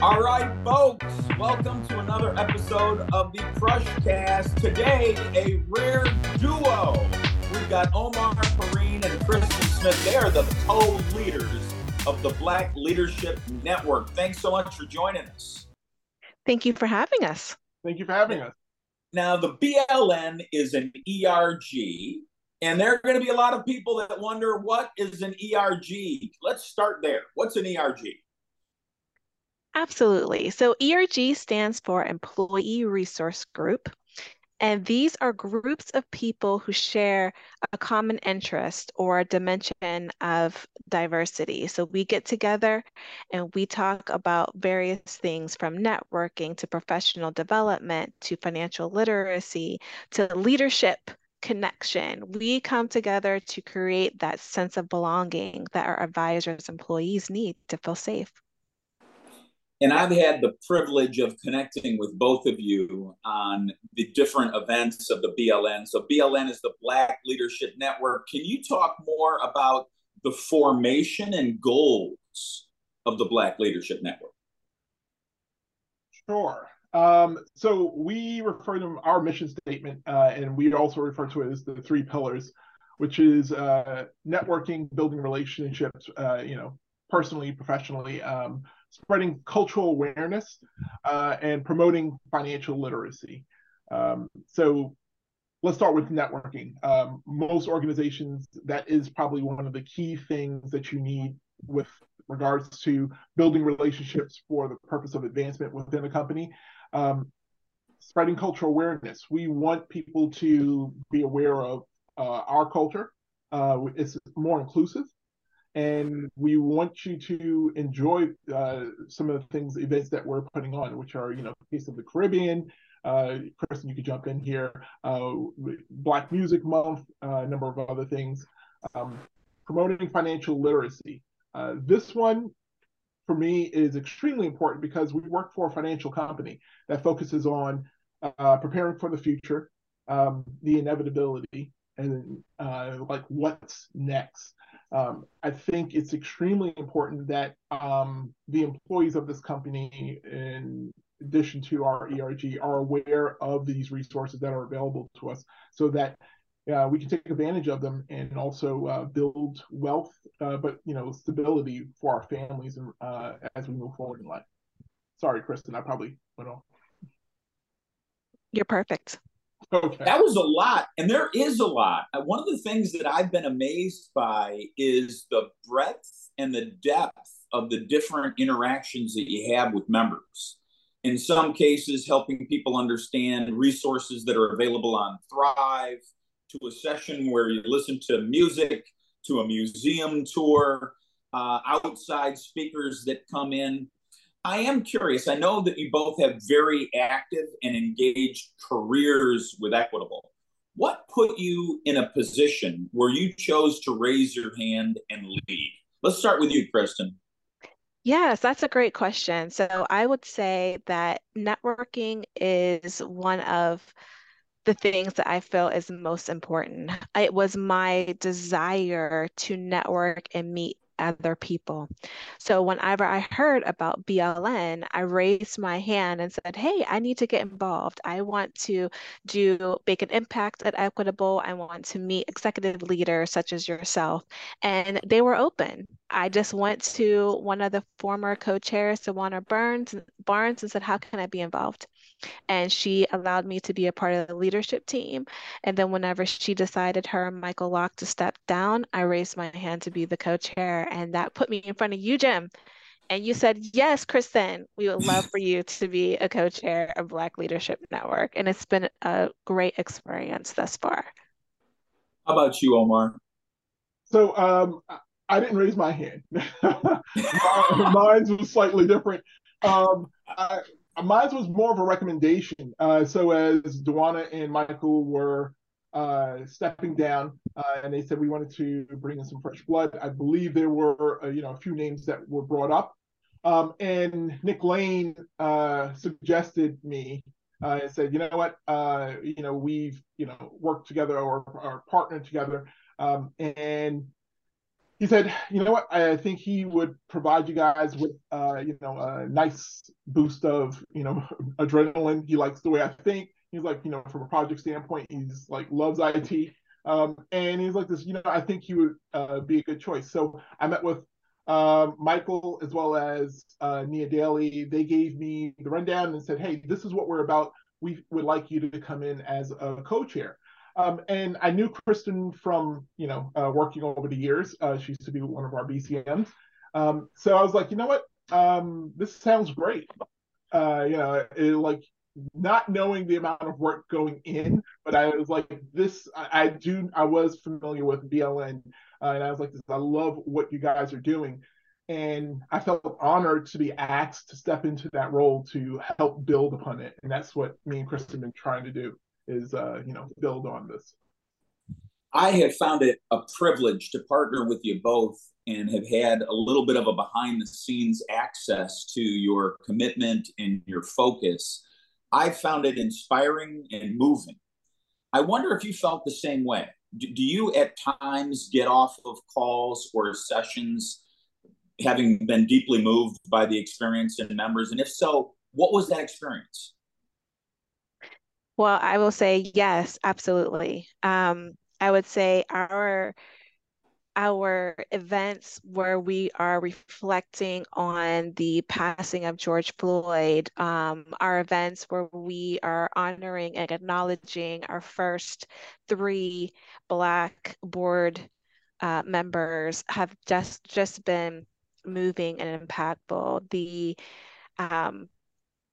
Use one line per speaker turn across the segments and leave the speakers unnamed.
All right, folks, welcome to another episode of the Crushcast. Today, a rare duo. We've got Omar Perine and Kristen Smith. They are the co-leaders of the Black Leadership Network. Thanks so much for joining us.
Thank you for having us.
Thank you for having us.
Now, the BLN is an ERG, and there are going to be a lot of people that wonder what is an ERG. Let's start there. What's an ERG?
Absolutely. So ERG stands for Employee Resource Group. And these are groups of people who share a common interest or a dimension of diversity. So we get together and we talk about various things from networking to professional development to financial literacy to leadership connection. We come together to create that sense of belonging that our advisors, employees need to feel safe.
And I've had the privilege of connecting with both of you on the different events of the BLN. So, BLN is the Black Leadership Network. Can you talk more about the formation and goals of the Black Leadership Network?
Sure. Um, so, we refer to our mission statement, uh, and we also refer to it as the three pillars, which is uh, networking, building relationships, uh, you know, personally, professionally. Um, spreading cultural awareness uh, and promoting financial literacy. Um, so let's start with networking. Um, most organizations, that is probably one of the key things that you need with regards to building relationships for the purpose of advancement within a company. Um, spreading cultural awareness. We want people to be aware of uh, our culture. Uh, it's more inclusive and we want you to enjoy uh, some of the things, events that we're putting on, which are, you know, Taste of the Caribbean. Uh, Kristen, you could jump in here. Uh, Black Music Month, uh, a number of other things. Um, promoting financial literacy. Uh, this one, for me, is extremely important because we work for a financial company that focuses on uh, preparing for the future, um, the inevitability, and uh, like what's next. Um, I think it's extremely important that um, the employees of this company, in addition to our ERG, are aware of these resources that are available to us so that uh, we can take advantage of them and also uh, build wealth, uh, but you know stability for our families and, uh, as we move forward in life. Sorry, Kristen, I probably went off.
You're perfect.
Okay. That was a lot. And there is a lot. Uh, one of the things that I've been amazed by is the breadth and the depth of the different interactions that you have with members. In some cases, helping people understand resources that are available on Thrive, to a session where you listen to music, to a museum tour, uh, outside speakers that come in. I am curious. I know that you both have very active and engaged careers with Equitable. What put you in a position where you chose to raise your hand and lead? Let's start with you, Kristen.
Yes, that's a great question. So I would say that networking is one of the things that I feel is most important. It was my desire to network and meet other people. So whenever I heard about BLN, I raised my hand and said, Hey, I need to get involved. I want to do make an impact at Equitable. I want to meet executive leaders such as yourself. And they were open. I just went to one of the former co-chairs, Tawana Burns Barnes, and said, How can I be involved? And she allowed me to be a part of the leadership team. And then whenever she decided her and Michael Locke to step down, I raised my hand to be the co-chair, and that put me in front of you, Jim. And you said, yes, Kristen, we would love for you to be a co-chair of Black Leadership Network. And it's been a great experience thus far.
How about you, Omar?
So um, I didn't raise my hand. Mine was slightly different. Um, I, mine was more of a recommendation. Uh, so as Duana and Michael were uh, stepping down, uh, and they said we wanted to bring in some fresh blood. I believe there were uh, you know a few names that were brought up, um, and Nick Lane uh, suggested me. Uh, and said, you know what, you know we've you know worked together or, or partnered together, um, and he said, you know what? I think he would provide you guys with, uh, you know, a nice boost of, you know, adrenaline. He likes the way I think. He's like, you know, from a project standpoint, he's like loves IT, um, and he's like this. You know, I think he would uh, be a good choice. So I met with uh, Michael as well as uh, Nia Daly. They gave me the rundown and said, hey, this is what we're about. We would like you to come in as a co-chair. Um, and I knew Kristen from, you know, uh, working over the years. Uh, she used to be one of our BCMs. Um, so I was like, you know what? Um, this sounds great. Uh, you know, it, like not knowing the amount of work going in, but I was like, this, I, I do, I was familiar with BLN. Uh, and I was like, I love what you guys are doing. And I felt honored to be asked to step into that role to help build upon it. And that's what me and Kristen have been trying to do is uh, you know build on this.
I have found it a privilege to partner with you both and have had a little bit of a behind the scenes access to your commitment and your focus. I found it inspiring and moving. I wonder if you felt the same way. Do you at times get off of calls or sessions having been deeply moved by the experience and members? And if so, what was that experience?
Well, I will say yes, absolutely. Um, I would say our our events where we are reflecting on the passing of George Floyd, um, our events where we are honoring and acknowledging our first three Black board uh, members have just just been moving and impactful. The um,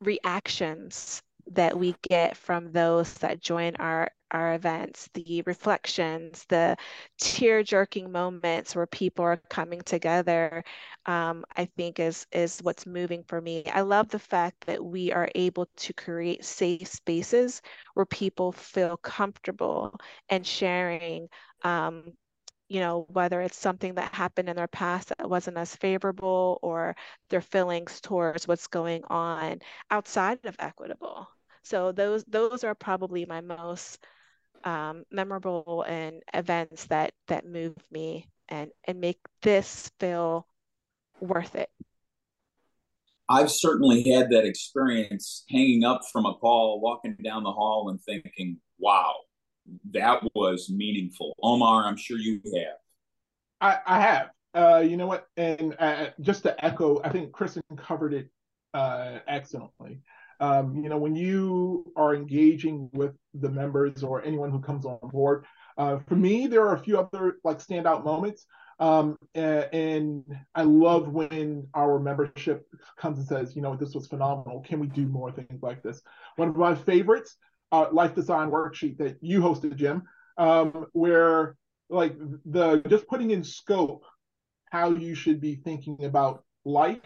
reactions that we get from those that join our our events, the reflections, the tear jerking moments where people are coming together, um, I think is is what's moving for me. I love the fact that we are able to create safe spaces where people feel comfortable and sharing um, you know, whether it's something that happened in their past that wasn't as favorable or their feelings towards what's going on outside of equitable. So those those are probably my most um, memorable and events that that move me and and make this feel worth it.
I've certainly had that experience hanging up from a call, walking down the hall and thinking, wow, that was meaningful. Omar, I'm sure you have.
I, I have. Uh, you know what? And uh, just to echo, I think Kristen covered it uh, excellently. Um, you know, when you are engaging with the members or anyone who comes on board, uh, for me, there are a few other like standout moments. Um, and, and, I love when our membership comes and says, you know, this was phenomenal. Can we do more things like this? One of my favorites uh, life design worksheet that you hosted, Jim, um, where like the just putting in scope how you should be thinking about life,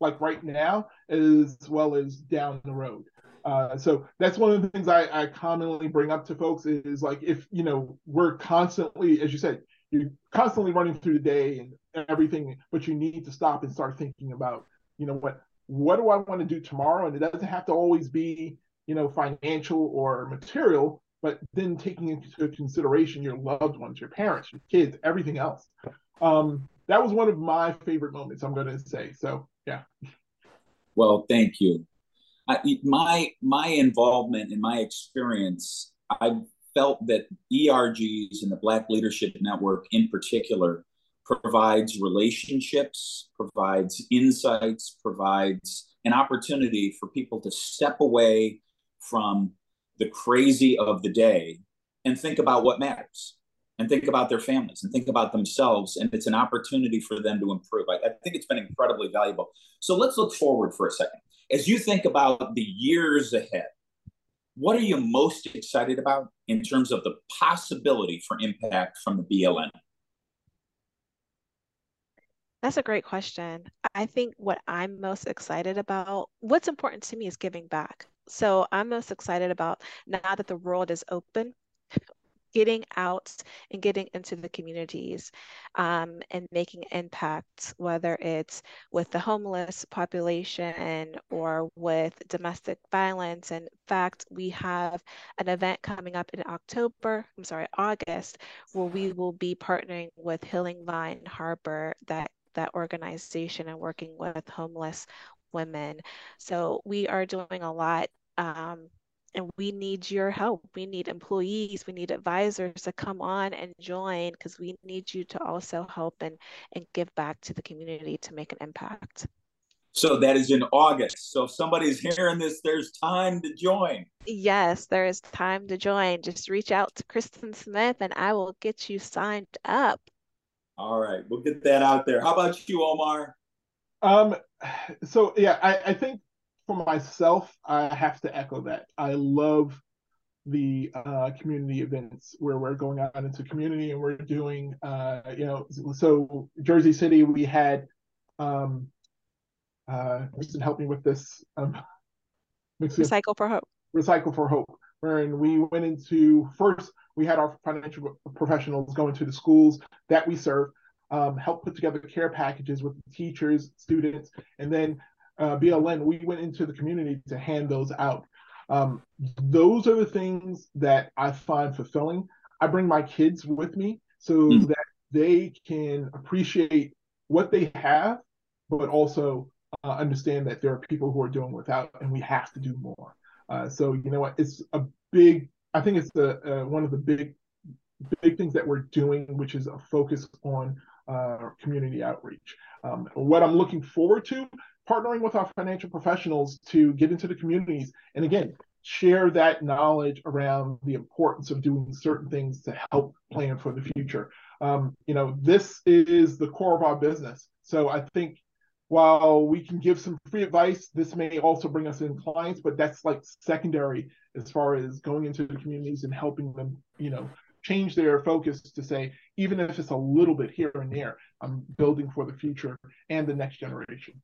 like right now, as well as down the road. Uh, so that's one of the things I, I commonly bring up to folks is like if you know we're constantly, as you said, you're constantly running through the day and everything, but you need to stop and start thinking about, you know what, what do I want to do tomorrow? And it doesn't have to always be you know, financial or material, but then taking into consideration your loved ones, your parents, your kids, everything else. Um, that was one of my favorite moments. I'm going to say so. Yeah.
Well, thank you. I, my my involvement and my experience, I felt that ERGs and the Black Leadership Network in particular provides relationships, provides insights, provides an opportunity for people to step away from the crazy of the day and think about what matters and think about their families and think about themselves. And it's an opportunity for them to improve. I, I, think it's been incredibly valuable. So let's look forward for a second. As you think about the years ahead, what are you most excited about in terms of the possibility for impact from the BLN?
That's a great question. I think what I'm most excited about, what's important to me is giving back. So I'm most excited about now that the world is open, getting out and getting into the communities um, and making impacts, whether it's with the homeless population or with domestic violence. In fact, we have an event coming up in October, I'm sorry, August, where we will be partnering with Healing Vine Harbor that that organization and working with homeless women. So we are doing a lot um, and we need your help. We need employees, we need advisors to come on and join because we need you to also help and, and give back to the community to make an impact.
So that is in August. So if somebody's hearing this, there's time to join.
Yes, there is time to join. Just reach out to Kristen Smith and I will get you signed up.
All right, we'll get that out there. How about you, Omar?
Um, so yeah, I, I think for myself, I have to echo that. I love the uh, community events where we're going out into community and we're doing, uh, you know, so Jersey City, we had, um, uh, Kristen, help me with this. Um,
Recycle for Hope.
Recycle for Hope, wherein we went into first, we had our financial professionals go into the schools that we serve, um, help put together care packages with teachers, students, and then uh, BLN, we went into the community to hand those out. Um, those are the things that I find fulfilling. I bring my kids with me so mm. that they can appreciate what they have, but also uh, understand that there are people who are doing without, and we have to do more. Uh, so you know what? It's a big. I think it's the uh, one of the big, big things that we're doing, which is a focus on uh, community outreach. Um, what I'm looking forward to partnering with our financial professionals to get into the communities and again share that knowledge around the importance of doing certain things to help plan for the future. Um, you know this is the core of our business. So i think while we can give some free advice this may also bring us in clients but that's like secondary as far as going into the communities and helping them you know change their focus to say even if it's a little bit here and there i'm building for the future and the next generation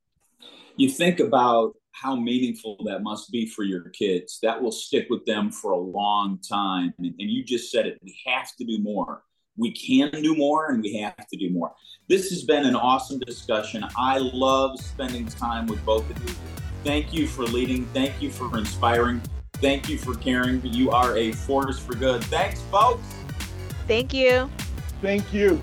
you think about how meaningful that must be for your kids. That will stick with them for a long time. And, and, you just said it. We have to do more. We can do more and we have to do more. This has been an awesome discussion. I love spending time with both of you. Thank you for leading. Thank you for inspiring. Thank you for caring. You are a force for good. Thanks, folks.
Thank you.
Thank you.